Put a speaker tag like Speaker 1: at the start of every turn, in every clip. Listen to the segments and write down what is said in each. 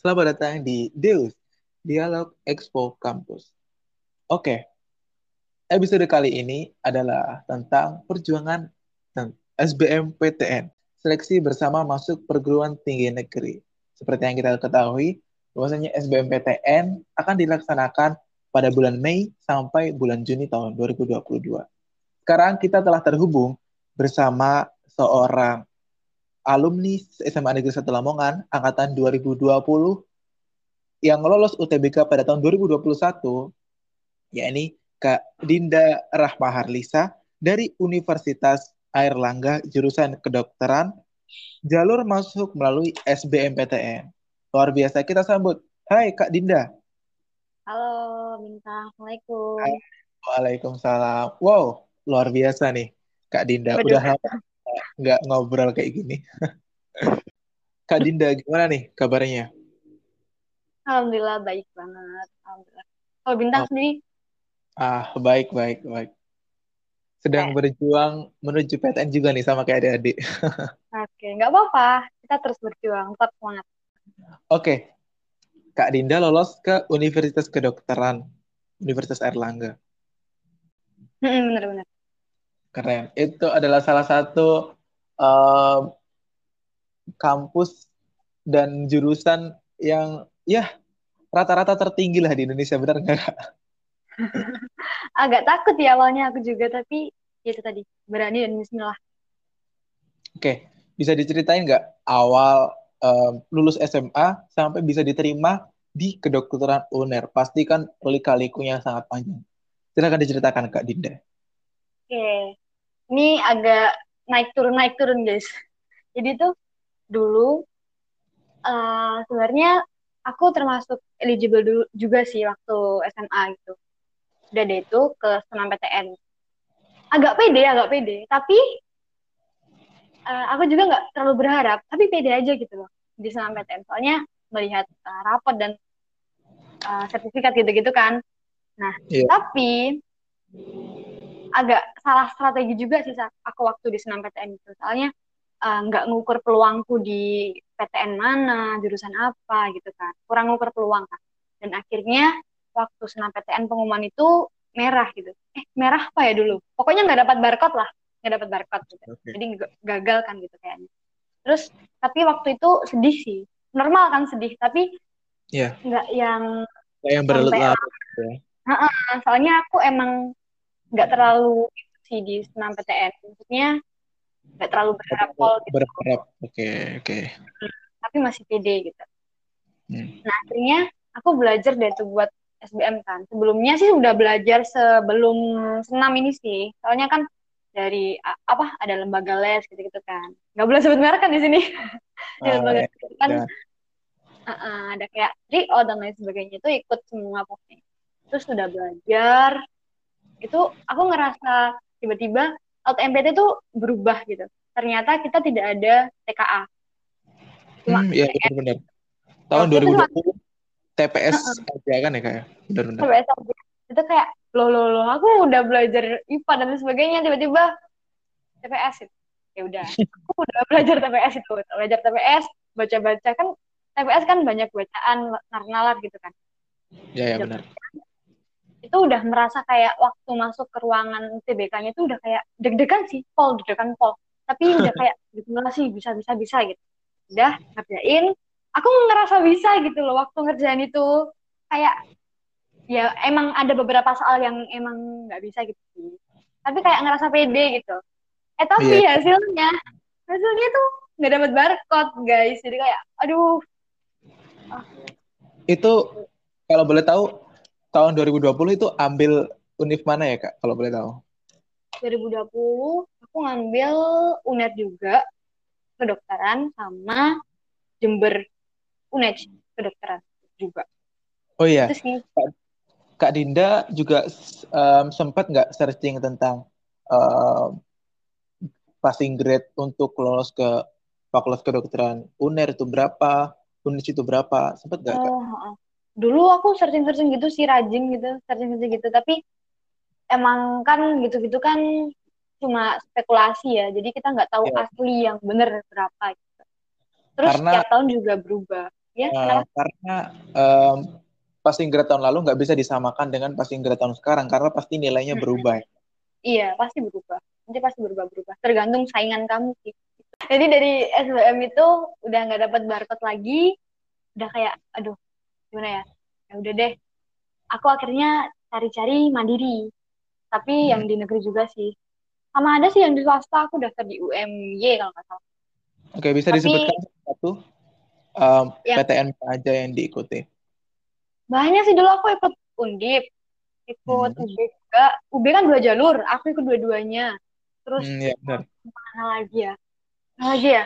Speaker 1: Selamat datang di Deus, Dialog Expo Campus. Oke, episode kali ini adalah tentang perjuangan SBMPTN, seleksi bersama masuk perguruan tinggi negeri. Seperti yang kita ketahui, bahwasanya SBMPTN akan dilaksanakan pada bulan Mei sampai bulan Juni tahun 2022. Sekarang kita telah terhubung bersama seorang alumni SMA Negeri 1 Lamongan angkatan 2020 yang lolos UTBK pada tahun 2021 yakni Kak Dinda Rahma Harlisa dari Universitas Airlangga jurusan kedokteran jalur masuk melalui SBMPTN. Luar biasa kita sambut. Hai Kak Dinda.
Speaker 2: Halo Bintang, Assalamualaikum.
Speaker 1: Waalaikumsalam. Wow, luar biasa nih Kak Dinda. Udah lama nggak ngobrol kayak gini. Kak Dinda, gimana nih kabarnya?
Speaker 2: Alhamdulillah baik banget. Alhamdulillah. Kalau Bintang
Speaker 1: Oh.
Speaker 2: sendiri,
Speaker 1: Ah, baik, baik, baik. Sedang
Speaker 2: Oke.
Speaker 1: berjuang menuju PTN juga nih sama kayak adik-adik.
Speaker 2: oke, nggak apa-apa. Kita terus berjuang, tetap semangat.
Speaker 1: Oke, Kak Dinda lolos ke Universitas Kedokteran, Universitas Airlangga.
Speaker 2: Hmm, Bener-bener.
Speaker 1: Keren. Itu adalah salah satu kampus dan jurusan yang ya rata-rata tertinggi lah di Indonesia, benar nggak? Kak?
Speaker 2: Agak takut ya awalnya aku juga, tapi ya itu tadi berani dan Bismillah.
Speaker 1: Oke, bisa diceritain nggak awal em, lulus SMA sampai bisa diterima di kedokteran UNER? Pasti kan lika-likunya sangat panjang. Silakan diceritakan Kak Dinda.
Speaker 2: Oke, ini agak naik turun naik turun guys. Jadi tuh dulu eh, sebenarnya aku termasuk eligible dulu juga sih waktu SMA gitu. Udah deh itu ke senam PTN. Agak pede, agak pede. Tapi eh, aku juga nggak terlalu berharap, tapi pede aja gitu loh di senam PTN. Soalnya melihat eh, rapot dan eh, sertifikat gitu-gitu kan. Nah,
Speaker 1: Iya.
Speaker 2: tapi agak salah strategi juga sih aku waktu di senam PTN itu. Soalnya eh, nggak ngukur peluangku di PTN mana, jurusan apa gitu kan. Kurang ngukur peluang kan. Dan akhirnya waktu senam PTN pengumuman itu merah gitu. Eh, merah apa ya dulu? Pokoknya nggak dapat barcode lah. Nggak dapat barcode gitu.
Speaker 1: Oke.
Speaker 2: Jadi gagal kan gitu kayaknya. Terus, tapi waktu itu sedih sih. Normal kan sedih, tapi
Speaker 1: Iya.
Speaker 2: nggak yang
Speaker 1: Kayak yang berlarut-larut. ya.
Speaker 2: Nah, soalnya aku emang nggak terlalu itu sih di senam PTN. Maksudnya nggak terlalu berharap pol gitu,
Speaker 1: Berharap. Oke, oke.
Speaker 2: tapi masih pede gitu.
Speaker 1: Hmm.
Speaker 2: Nah, akhirnya aku belajar deh tuh buat SBM kan. Sebelumnya sih udah belajar sebelum senam ini sih. Soalnya kan dari apa ada lembaga les gitu-gitu kan. Nggak boleh sebut merek kan di sini. Di
Speaker 1: Ah,
Speaker 2: lembaga
Speaker 1: ya,
Speaker 2: itu kan
Speaker 1: jangan.
Speaker 2: uh, uh, ada kayak Rio dan lain sebagainya itu ikut semua pokoknya. Terus sudah belajar, itu aku ngerasa tiba-tiba LTMPT itu berubah gitu. Ternyata kita tidak ada TKA. Cuma
Speaker 1: Hmm, ya
Speaker 2: TPS.
Speaker 1: benar-benar. Tahun
Speaker 2: Waktu itu cuma
Speaker 1: 2020 TPS aja kan ya kayak. Benar-benar.
Speaker 2: TPS aja. Itu kayak loh loh loh aku udah belajar IPA dan sebagainya tiba-tiba TPS itu. Ya udah, aku udah belajar TPS itu. Belajar TPS, baca-baca kan TPS kan banyak bacaan nalar-nalar gitu kan.
Speaker 1: Ya, ya benar.
Speaker 2: Itu udah merasa kayak waktu masuk ke ruangan TBK-nya itu udah kayak deg-degan sih, pol, deg-degan pol. Tapi udah kayak gimana sih bisa bisa bisa gitu. Udah ngerjain, aku ngerasa bisa gitu loh waktu ngerjain itu kayak ya emang ada beberapa soal yang emang nggak bisa gitu sih. Tapi kayak ngerasa pede gitu. Eh tapi
Speaker 1: Iya.
Speaker 2: hasilnya hasilnya tuh nggak dapat barcode guys. Jadi kayak aduh
Speaker 1: Itu kalau boleh tahu tahun 2020 itu ambil univ mana ya Kak? Kalau boleh tahu.
Speaker 2: 2020 aku ngambil UNED juga kedokteran sama Jember UNED kedokteran juga.
Speaker 1: Oh iya. Kak Dinda juga em, sempat nggak searching tentang em, passing grade untuk lolos ke Fakultas Kedokteran UNER itu berapa, UNIS itu berapa, sempat nggak Kak?
Speaker 2: Oh. Dulu aku searching-searching gitu sih rajin gitu, searching-searching gitu. Tapi emang kan gitu-gitu kan cuma spekulasi ya. Jadi kita nggak tahu
Speaker 1: Iya.
Speaker 2: asli yang bener berapa gitu. Terus
Speaker 1: Karena-
Speaker 2: tiap tahun juga berubah. Ya,
Speaker 1: uh, karena um, passing grade tahun lalu nggak bisa disamakan dengan passing grade tahun sekarang karena pasti nilainya berubah.
Speaker 2: Iya, pasti berubah. Nanti pasti berubah-berubah. Tergantung saingan kamu sih. Jadi dari SBM itu udah nggak dapat barcode lagi, udah kayak, aduh, gimana ya? Ya udah deh. Aku akhirnya cari-cari mandiri. Tapi hmm. yang di negeri juga sih. Sama ada sih yang di swasta, aku daftar di UMY kalau nggak salah.
Speaker 1: Oke, bisa Tapi, disebutkan satu um, yang, PTN aja yang diikuti?
Speaker 2: Banyak sih dulu aku ikut Undip, ikut hmm. UB juga. UB kan dua jalur, aku ikut dua-duanya. Terus hmm, ya, mana lagi ya? Mana lagi ya?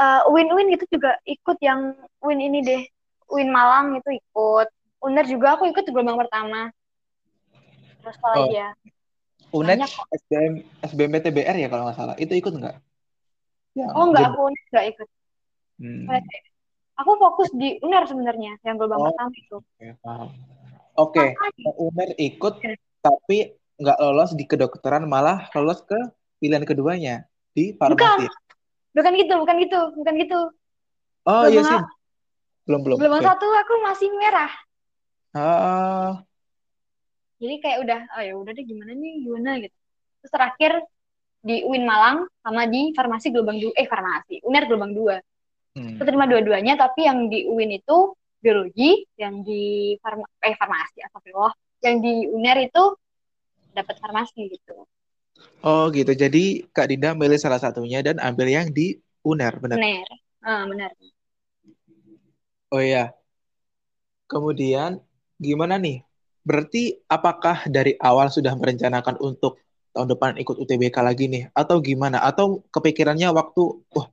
Speaker 2: Uh, Win-Win itu juga ikut yang Win ini deh. Win Malang itu ikut. Uner juga aku ikut gelombang pertama. Terus apa oh. lagi ya?
Speaker 1: UNED SBM SBM TBR ya kalau nggak salah. Itu ikut nggak?
Speaker 2: Ya, oh nggak, aku UNED nggak ikut. Hmm. Aku fokus di UNER sebenarnya, yang gelombang oh, pertama itu.
Speaker 1: Oke, okay. UNER ikut, okay. tapi nggak lolos di kedokteran, malah lolos ke pilihan keduanya di farmasi.
Speaker 2: Bukan, bukan gitu, bukan gitu, bukan gitu.
Speaker 1: Oh iya sih. Belum belum.
Speaker 2: Belum okay. satu aku masih merah.
Speaker 1: Uh...
Speaker 2: Jadi kayak udah, oh ya udah deh gimana nih, gimana gitu. Terus terakhir di UIN Malang sama di farmasi gelombang dua, eh farmasi, UNER gelombang dua. Hmm. Keterima dua-duanya, tapi yang di UIN itu biologi, yang di farma, eh farmasi, astagfirullah, yang di UNER itu dapat farmasi gitu.
Speaker 1: Oh gitu, jadi Kak Dinda milih salah satunya dan ambil yang di UNER, benar?
Speaker 2: UNER, ah, benar.
Speaker 1: Oh iya, kemudian gimana nih? Berarti apakah dari awal sudah merencanakan untuk tahun depan ikut UTBK lagi nih? Atau gimana? Atau kepikirannya waktu, wah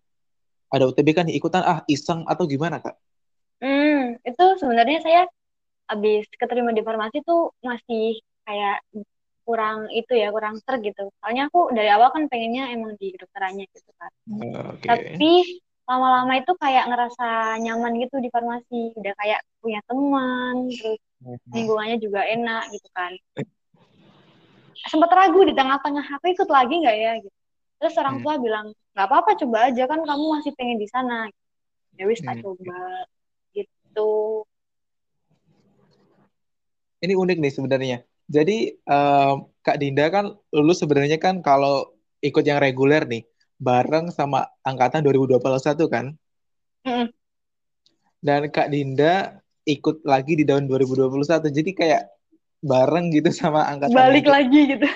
Speaker 1: ada UTB kan ikutan ah iseng atau gimana kak?
Speaker 2: Hmm, itu sebenarnya saya habis keterima di farmasi tuh masih kayak kurang itu ya kurang ter gitu. Soalnya aku dari awal kan pengennya emang di kedokterannya gitu kan. Okay. Tapi lama-lama itu kayak ngerasa nyaman gitu di farmasi, udah kayak punya teman, terus hmm. lingkungannya juga enak gitu kan. Sempat ragu di tengah-tengah aku ikut lagi nggak ya gitu. Terus orang hmm. tua bilang nggak apa-apa coba aja kan kamu masih pengen di sana ya wis tak hmm. coba gitu
Speaker 1: ini unik nih sebenarnya jadi um, Kak Dinda kan lulus sebenarnya kan kalau ikut yang reguler nih bareng sama angkatan 2021 kan? Mm. dan Kak Dinda ikut lagi di tahun 2021 jadi kayak bareng gitu sama angkatan
Speaker 2: balik lagi gitu.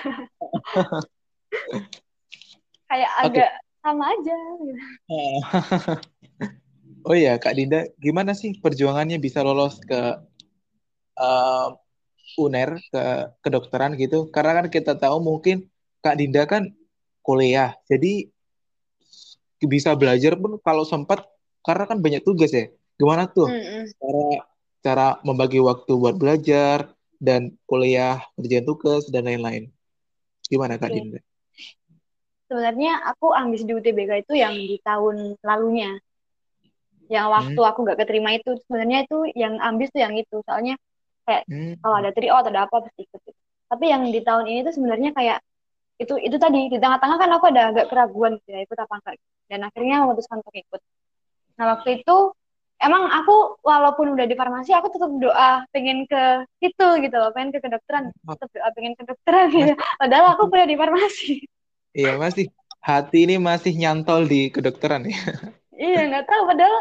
Speaker 2: Kayak agak okay sama aja
Speaker 1: oh iya Kak Dinda gimana sih perjuangannya bisa lolos ke uh, UNER ke kedokteran gitu? Karena kan kita tahu mungkin Kak Dinda kan kuliah jadi bisa belajar pun kalau sempat karena kan banyak tugas ya gimana tuh mm cara cara membagi waktu buat belajar dan kuliah kerjaan tugas dan lain-lain gimana Kak okay. Dinda?
Speaker 2: sebenarnya aku ambis di UTBK itu yang di tahun lalunya yang waktu hmm. aku gak keterima itu sebenarnya itu yang ambis tuh yang itu soalnya kayak hmm. kalau ada triot ada apa pasti ikut tapi yang di tahun ini tuh sebenarnya kayak itu itu tadi di tengah-tengah kan aku ada agak keraguan gitu ya ikut apa enggak. Dan akhirnya memutuskan untuk ikut. Nah waktu itu emang aku walaupun udah di farmasi aku tetap doa pengen ke situ gitu loh pengen ke kedokteran. Tetap doa pengen ke kedokteran gitu. Padahal aku kuliah di farmasi.
Speaker 1: Iya masih hati ini masih nyantol di kedokteran ya.
Speaker 2: iya nggak tahu padahal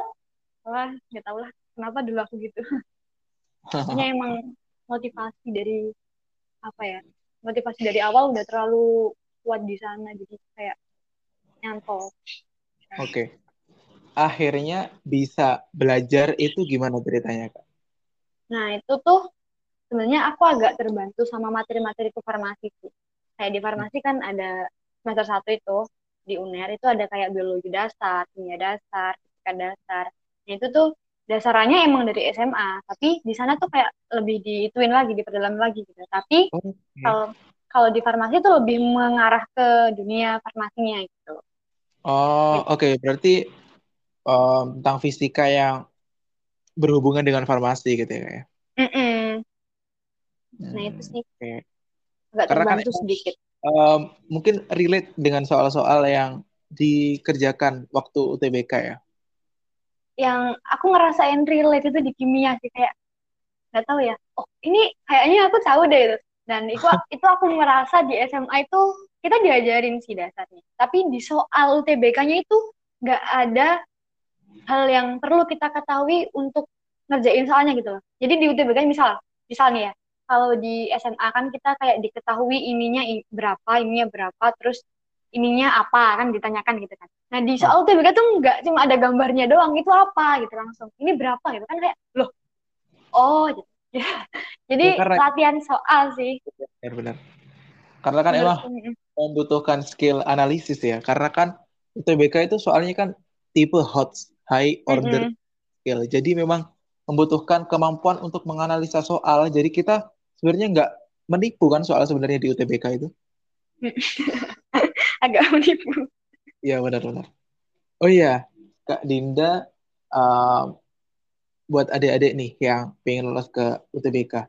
Speaker 2: wah nggak tahu lah kenapa dulu aku gitu. Hanya emang motivasi dari apa ya motivasi dari awal udah terlalu kuat di sana jadi kayak nyantol.
Speaker 1: Oke. Okay. Akhirnya bisa belajar itu gimana ceritanya kak?
Speaker 2: Nah itu tuh sebenarnya aku agak terbantu sama materi-materi ke farmasi sih. Kayak di farmasi kan ada semester satu itu di UNER itu ada kayak biologi dasar, kimia dasar, fisika dasar. Nah, itu tuh dasarnya emang dari SMA, tapi di sana tuh kayak lebih diituin lagi, diperdalam lagi gitu. Tapi oh, kalau kalau di farmasi tuh lebih mengarah ke dunia farmasinya gitu.
Speaker 1: Oh, oke. Okay. Berarti um, tentang fisika yang berhubungan dengan farmasi gitu ya?
Speaker 2: Mm -mm. Nah, itu sih. Okay. Kan terbantu kan, sedikit
Speaker 1: um, mungkin relate dengan soal-soal yang dikerjakan waktu UTBK ya?
Speaker 2: Yang aku ngerasain relate itu di kimia sih kayak nggak tahu ya. Oh ini kayaknya aku tahu deh itu. Dan itu itu aku merasa di SMA itu kita diajarin sih dasarnya. Tapi di soal UTBK-nya itu nggak ada hal yang perlu kita ketahui untuk ngerjain soalnya gitu loh. Jadi di UTBK misal misalnya ya kalau di SMA kan kita kayak diketahui ininya berapa ininya berapa terus ininya apa kan ditanyakan gitu kan. Nah di soal UTBK tuh nggak cuma ada gambarnya doang itu apa gitu langsung. Ini berapa gitu kan kayak loh oh gitu. jadi ya, karena, latihan soal sih.
Speaker 1: Benar-benar karena kan emang membutuhkan skill analisis ya karena kan UTBK itu soalnya kan tipe hot high order mm -hmm. skill. Jadi memang membutuhkan kemampuan untuk menganalisa soal. Jadi kita sebenarnya nggak menipu kan soal sebenarnya di UTBK itu
Speaker 2: agak menipu
Speaker 1: iya benar-benar oh iya Kak Dinda um, buat adik-adik nih yang pengen lolos ke UTBK.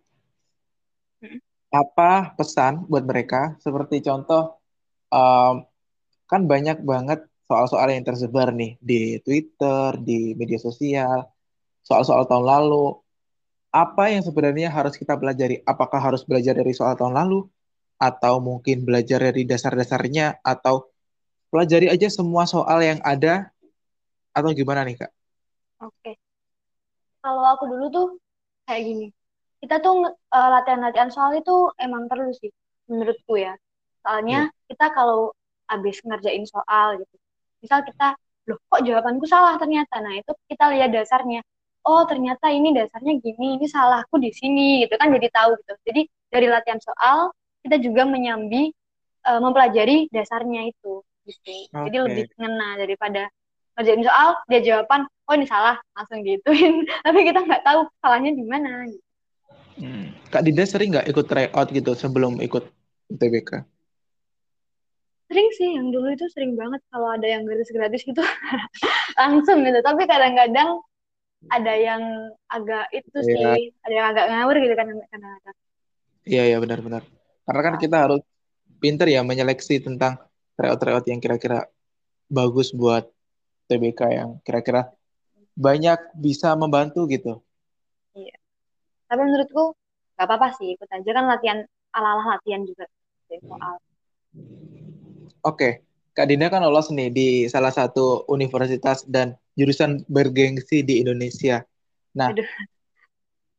Speaker 1: Hmm. Apa pesan buat mereka? Seperti contoh, um, kan banyak banget soal-soal yang tersebar nih di Twitter, di media sosial, soal-soal tahun lalu. Apa yang sebenarnya harus kita pelajari? Apakah harus belajar dari soal tahun lalu? Atau mungkin belajar dari dasar-dasarnya? Atau pelajari aja semua soal yang ada? Atau gimana nih, Kak?
Speaker 2: Oke kalau aku dulu tuh kayak gini kita tuh uh, latihan-latihan soal itu emang perlu sih menurutku ya soalnya yeah. kita kalau habis ngerjain soal gitu misal kita loh kok jawabanku salah ternyata nah itu kita lihat dasarnya oh ternyata ini dasarnya gini ini salahku di sini gitu kan jadi tahu gitu jadi dari latihan soal kita juga menyambi uh, mempelajari dasarnya itu gitu. Okay. jadi lebih ngena daripada ngerjain soal dia jawaban oh ini salah langsung gituin. Tapi kita nggak tahu salahnya di mana
Speaker 1: hmm. kak Dinda sering nggak ikut tryout gitu sebelum ikut UTBK
Speaker 2: sering sih yang dulu itu sering banget kalau ada yang gratis-gratis gitu. Langsung gitu. Tapi kadang-kadang ada yang agak itu yeah. sih ada yang agak ngawur gitu kan kadang-kadang
Speaker 1: iya iya benar-benar karena kan kita harus pinter ya menyeleksi tentang tryout-tryout yang kira-kira bagus buat TBK yang kira-kira banyak bisa membantu gitu.
Speaker 2: Iya. Tapi menurutku nggak apa-apa sih ikut aja kan latihan ala-ala latihan juga soal.
Speaker 1: Oke, Kak Dinda kan lolos nih di salah satu universitas dan jurusan bergengsi di Indonesia. Nah, Aduh.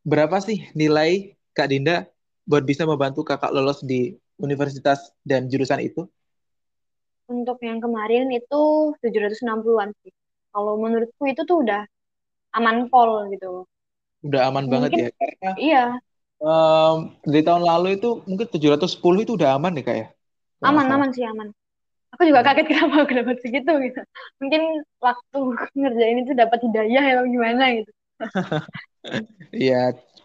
Speaker 1: berapa sih nilai Kak Dinda buat bisa membantu kakak lolos di universitas dan jurusan itu?
Speaker 2: untuk yang kemarin itu 760-an sih. Kalau menurutku itu tuh udah aman pol gitu.
Speaker 1: Udah aman mungkin, banget ya. Karena
Speaker 2: iya.
Speaker 1: Um, di tahun lalu itu mungkin 710 itu udah aman nih kayak.
Speaker 2: Ya? Aman, aman sih aman. Aku juga kaget kenapa aku dapat segitu gitu. Mungkin waktu ngerjain itu dapat hidayah ya gimana gitu.
Speaker 1: Iya,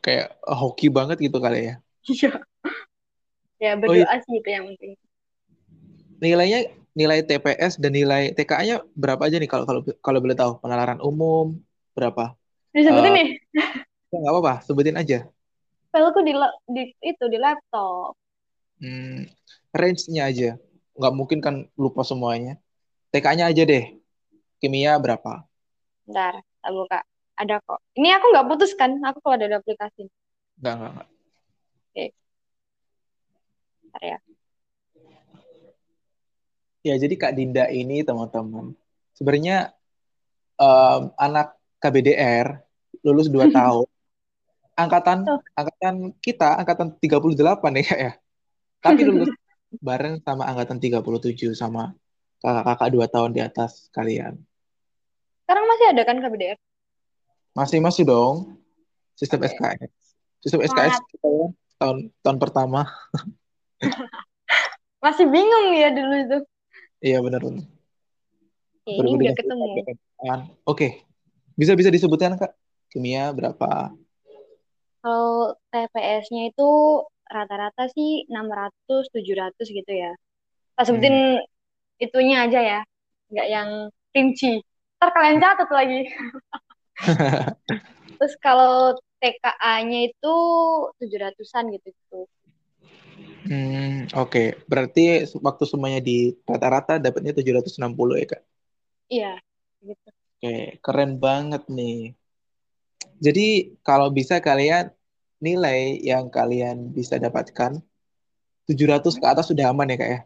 Speaker 1: kayak hoki banget gitu kali ya.
Speaker 2: Iya. Ya berdoa oh, iya. sih itu yang penting.
Speaker 1: Nilainya nilai TPS dan nilai TKA-nya berapa aja nih kalau kalau kalau boleh tahu penalaran umum berapa?
Speaker 2: Disebutin uh, nih.
Speaker 1: Ya nggak apa-apa, sebutin aja.
Speaker 2: Filenya di, di itu di laptop.
Speaker 1: Hmm, range-nya aja. Nggak mungkin kan lupa semuanya. TK-nya aja deh. Kimia berapa?
Speaker 2: Bentar, tak buka. Ada kok. Ini aku nggak putus kan? Aku kalau ada aplikasi.
Speaker 1: Nggak, nggak, nggak.
Speaker 2: Oke. Bentar ya.
Speaker 1: Ya, jadi Kak Dinda ini teman-teman, sebenarnya um, anak KBDR lulus 2 tahun. Angkatan angkatan kita angkatan 38 ya Kak ya. Tapi lulus bareng sama angkatan 37 sama kakak-kakak 2 tahun di atas kalian.
Speaker 2: Sekarang masih ada kan KBDR?
Speaker 1: Masih masih dong. Sistem okay. SKS. Sistem SKS kita tahun tahun pertama.
Speaker 2: masih bingung ya dulu itu.
Speaker 1: Iya benar benar.
Speaker 2: ini udah ketemu.
Speaker 1: Oke, bisa bisa disebutkan kak kimia berapa?
Speaker 2: Kalau TPS-nya itu rata-rata sih 600 700 gitu ya. Pas sebutin hmm. itunya aja ya, nggak yang rinci. Ntar kalian catat lagi. Terus kalau TKA-nya itu 700-an gitu. -gitu.
Speaker 1: Hmm, oke. Okay. Berarti waktu semuanya di rata-rata dapatnya 760 ya, Kak?
Speaker 2: Iya, gitu.
Speaker 1: Oke, keren banget nih. Jadi kalau bisa kalian nilai yang kalian bisa dapatkan 700 ke atas sudah aman ya kak ya?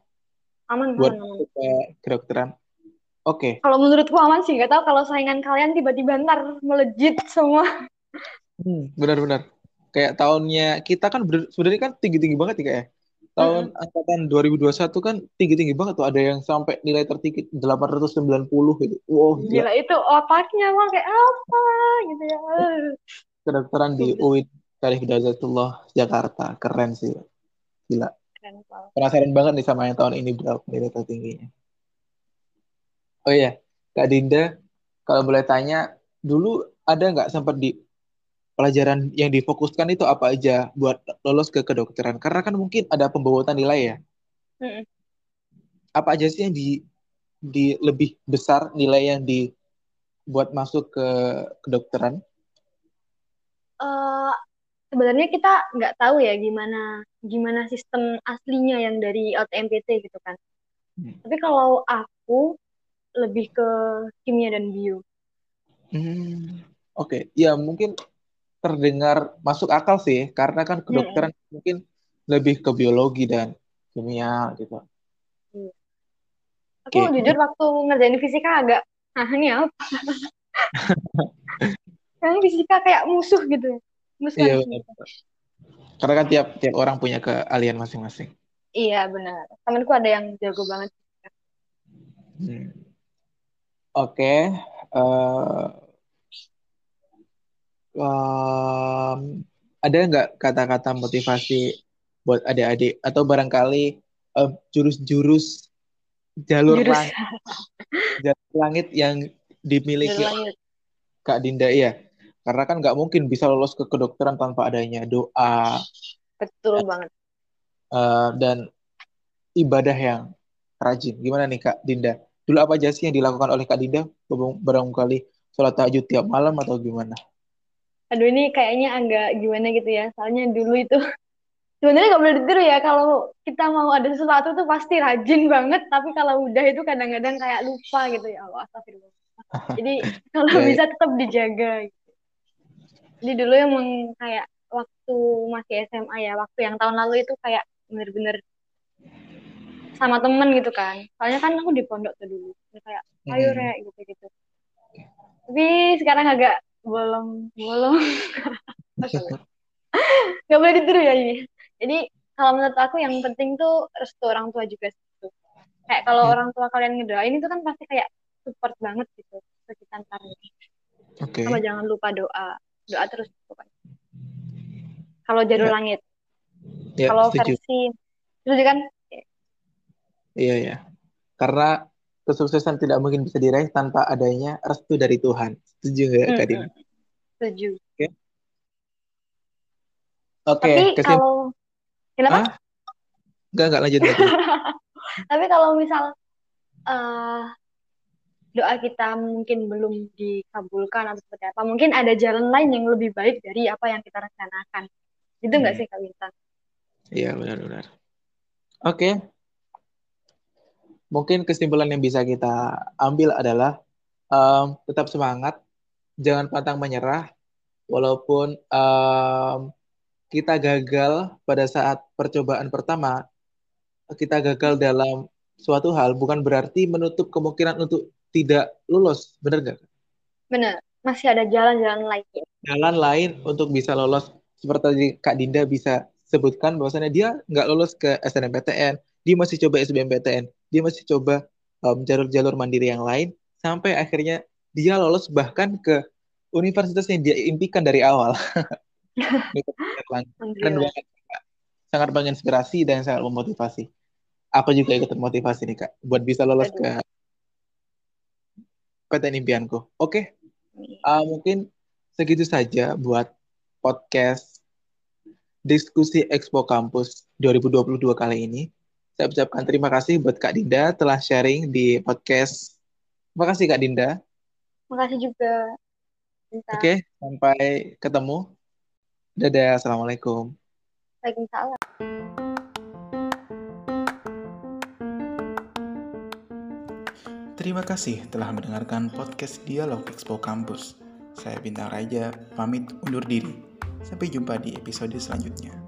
Speaker 2: Aman,
Speaker 1: Buat
Speaker 2: aman,
Speaker 1: ke kedokteran. Oke.
Speaker 2: Kalau menurutku aman sih, nggak tahu kalau saingan kalian tiba-tiba ntar melejit semua.
Speaker 1: Hmm, benar-benar. Kayak tahunnya kita kan sebenarnya kan tinggi-tinggi banget ya kak ya? Tahun
Speaker 2: Mm-mm.
Speaker 1: angkatan 2021 kan tinggi-tinggi banget tuh. Ada yang sampai nilai tertinggi 890 gitu. Wow, gila.
Speaker 2: Gila itu otaknya mah kayak apa gitu ya.
Speaker 1: Kedokteran di. UIN Syarif Hidayatullah Jakarta. Keren sih. Gila.
Speaker 2: Keren banget.
Speaker 1: Penasaran banget nih sama yang tahun ini berapa nilai tertingginya. Oh iya, Kak Dinda, kalau boleh tanya, dulu ada nggak sempat di pelajaran yang difokuskan itu apa aja buat lolos ke kedokteran? Karena kan mungkin ada pembobotan nilai ya.
Speaker 2: Mm-mm.
Speaker 1: Apa aja sih yang di, di lebih besar nilai yang dibuat masuk ke kedokteran?
Speaker 2: Eh, sebenarnya kita nggak tahu ya gimana gimana sistem aslinya yang dari LTMPT gitu kan.
Speaker 1: Hmm.
Speaker 2: Tapi kalau aku lebih ke kimia dan bio.
Speaker 1: Hmm, Oke, Ya mungkin terdengar masuk akal sih, karena kan kedokteran mungkin lebih ke biologi dan kimia gitu.
Speaker 2: Aku
Speaker 1: Oke.
Speaker 2: jujur waktu ngerjain fisika agak, nah ini apa? Karena fisika kayak musuh gitu. Musuh
Speaker 1: Iya benar. Karena kan tiap tiap orang punya keahlian masing-masing.
Speaker 2: Iya benar. Temanku ada yang jago banget.
Speaker 1: Hmm. Oke, eh, em, ada nggak kata-kata motivasi buat adik-adik atau barangkali em, jurus-jurus jalur
Speaker 2: Jurus
Speaker 1: langit, jalur langit yang dimiliki
Speaker 2: langit.
Speaker 1: Kak Dinda ya? Karena kan nggak mungkin bisa lolos ke kedokteran tanpa adanya doa
Speaker 2: Betul banget.
Speaker 1: eh, dan ibadah yang rajin. Gimana nih Kak Dinda? Dulu apa aja sih yang dilakukan oleh Kak Dinda? Barangkali sholat tahajud tiap malam atau gimana?
Speaker 2: Aduh ini kayaknya agak gimana gitu ya. Soalnya dulu itu sebenarnya nggak boleh ditiru ya. Kalau kita mau ada sesuatu tuh pasti rajin banget. Tapi kalau udah itu kadang-kadang kayak lupa gitu ya Allah. Astagfirullah. Jadi kalau
Speaker 1: Ya, ya.
Speaker 2: bisa tetap dijaga. gitu. Jadi dulu emang kayak waktu masih SMA ya. Waktu yang tahun lalu itu kayak bener-bener sama temen gitu kan. Soalnya kan aku di pondok tuh dulu. Kayak ayo
Speaker 1: Hmm.
Speaker 2: rek gitu-gitu. Tapi sekarang agak bolong bolong. Gak boleh ditiru ya ini. Jadi kalau menurut aku yang penting tuh restu orang tua juga sih. Kayak kalau
Speaker 1: Hmm.
Speaker 2: orang tua kalian ngedoain itu kan pasti kayak support banget gitu ke kita ntar.
Speaker 1: Oke.
Speaker 2: Sama jangan lupa doa. Doa terus pokoknya. Kalau jalur
Speaker 1: Ya,
Speaker 2: langit.
Speaker 1: ya,
Speaker 2: Kalau versi setuju kan?
Speaker 1: Iya, ya. Karena kesuksesan tidak mungkin bisa diraih tanpa adanya restu dari Tuhan. Setuju nggak,
Speaker 2: Hmm,
Speaker 1: Kak Dinda?
Speaker 2: setuju.
Speaker 1: Oke. Oke,
Speaker 2: Tapi
Speaker 1: kesim...
Speaker 2: kalau kenapa?
Speaker 1: Ah, nggak, nggak lanjut, lanjut.
Speaker 2: Tapi kalau misal eh, doa kita mungkin belum dikabulkan atau seperti apa, mungkin ada jalan lain yang lebih baik dari apa yang kita rencanakan. Itu nggak
Speaker 1: Hmm.
Speaker 2: sih Kak Bintang?
Speaker 1: Iya, benar-benar. Oke, mungkin kesimpulan yang bisa kita ambil adalah em, tetap semangat, jangan pantang menyerah, walaupun em, kita gagal pada saat percobaan pertama, kita gagal dalam suatu hal, bukan berarti menutup kemungkinan untuk tidak lulus, benar nggak?
Speaker 2: Benar, masih ada jalan-jalan lain.
Speaker 1: Jalan lain untuk bisa lolos, seperti tadi Kak Dinda bisa sebutkan bahwasannya dia nggak lolos ke SNMPTN, dia masih coba SBMPTN, dia masih coba em, jalur-jalur mandiri yang lain, sampai akhirnya dia lolos bahkan ke universitas yang dia impikan dari awal. Keren
Speaker 2: Alhamdulillah.
Speaker 1: banget, Kak. Sangat menginspirasi dan sangat memotivasi. Aku juga ikut termotivasi nih, Kak, buat bisa lolos
Speaker 2: Aduh.
Speaker 1: ke PTN impianku. Oke,
Speaker 2: Amin.
Speaker 1: uh, mungkin segitu saja buat podcast diskusi Expo Kampus 2022 kali ini. Saya ucapkan terima kasih buat Kak Dinda telah sharing di podcast. Terima kasih Kak Dinda.
Speaker 2: Makasih juga. Bintang.
Speaker 1: Oke, sampai ketemu. Dadah, Assalamualaikum.
Speaker 2: Waalaikumsalam.
Speaker 1: Terima kasih telah mendengarkan podcast Dialog Expo Kampus. Saya Bintang Raja, pamit undur diri. Sampai jumpa di episode selanjutnya.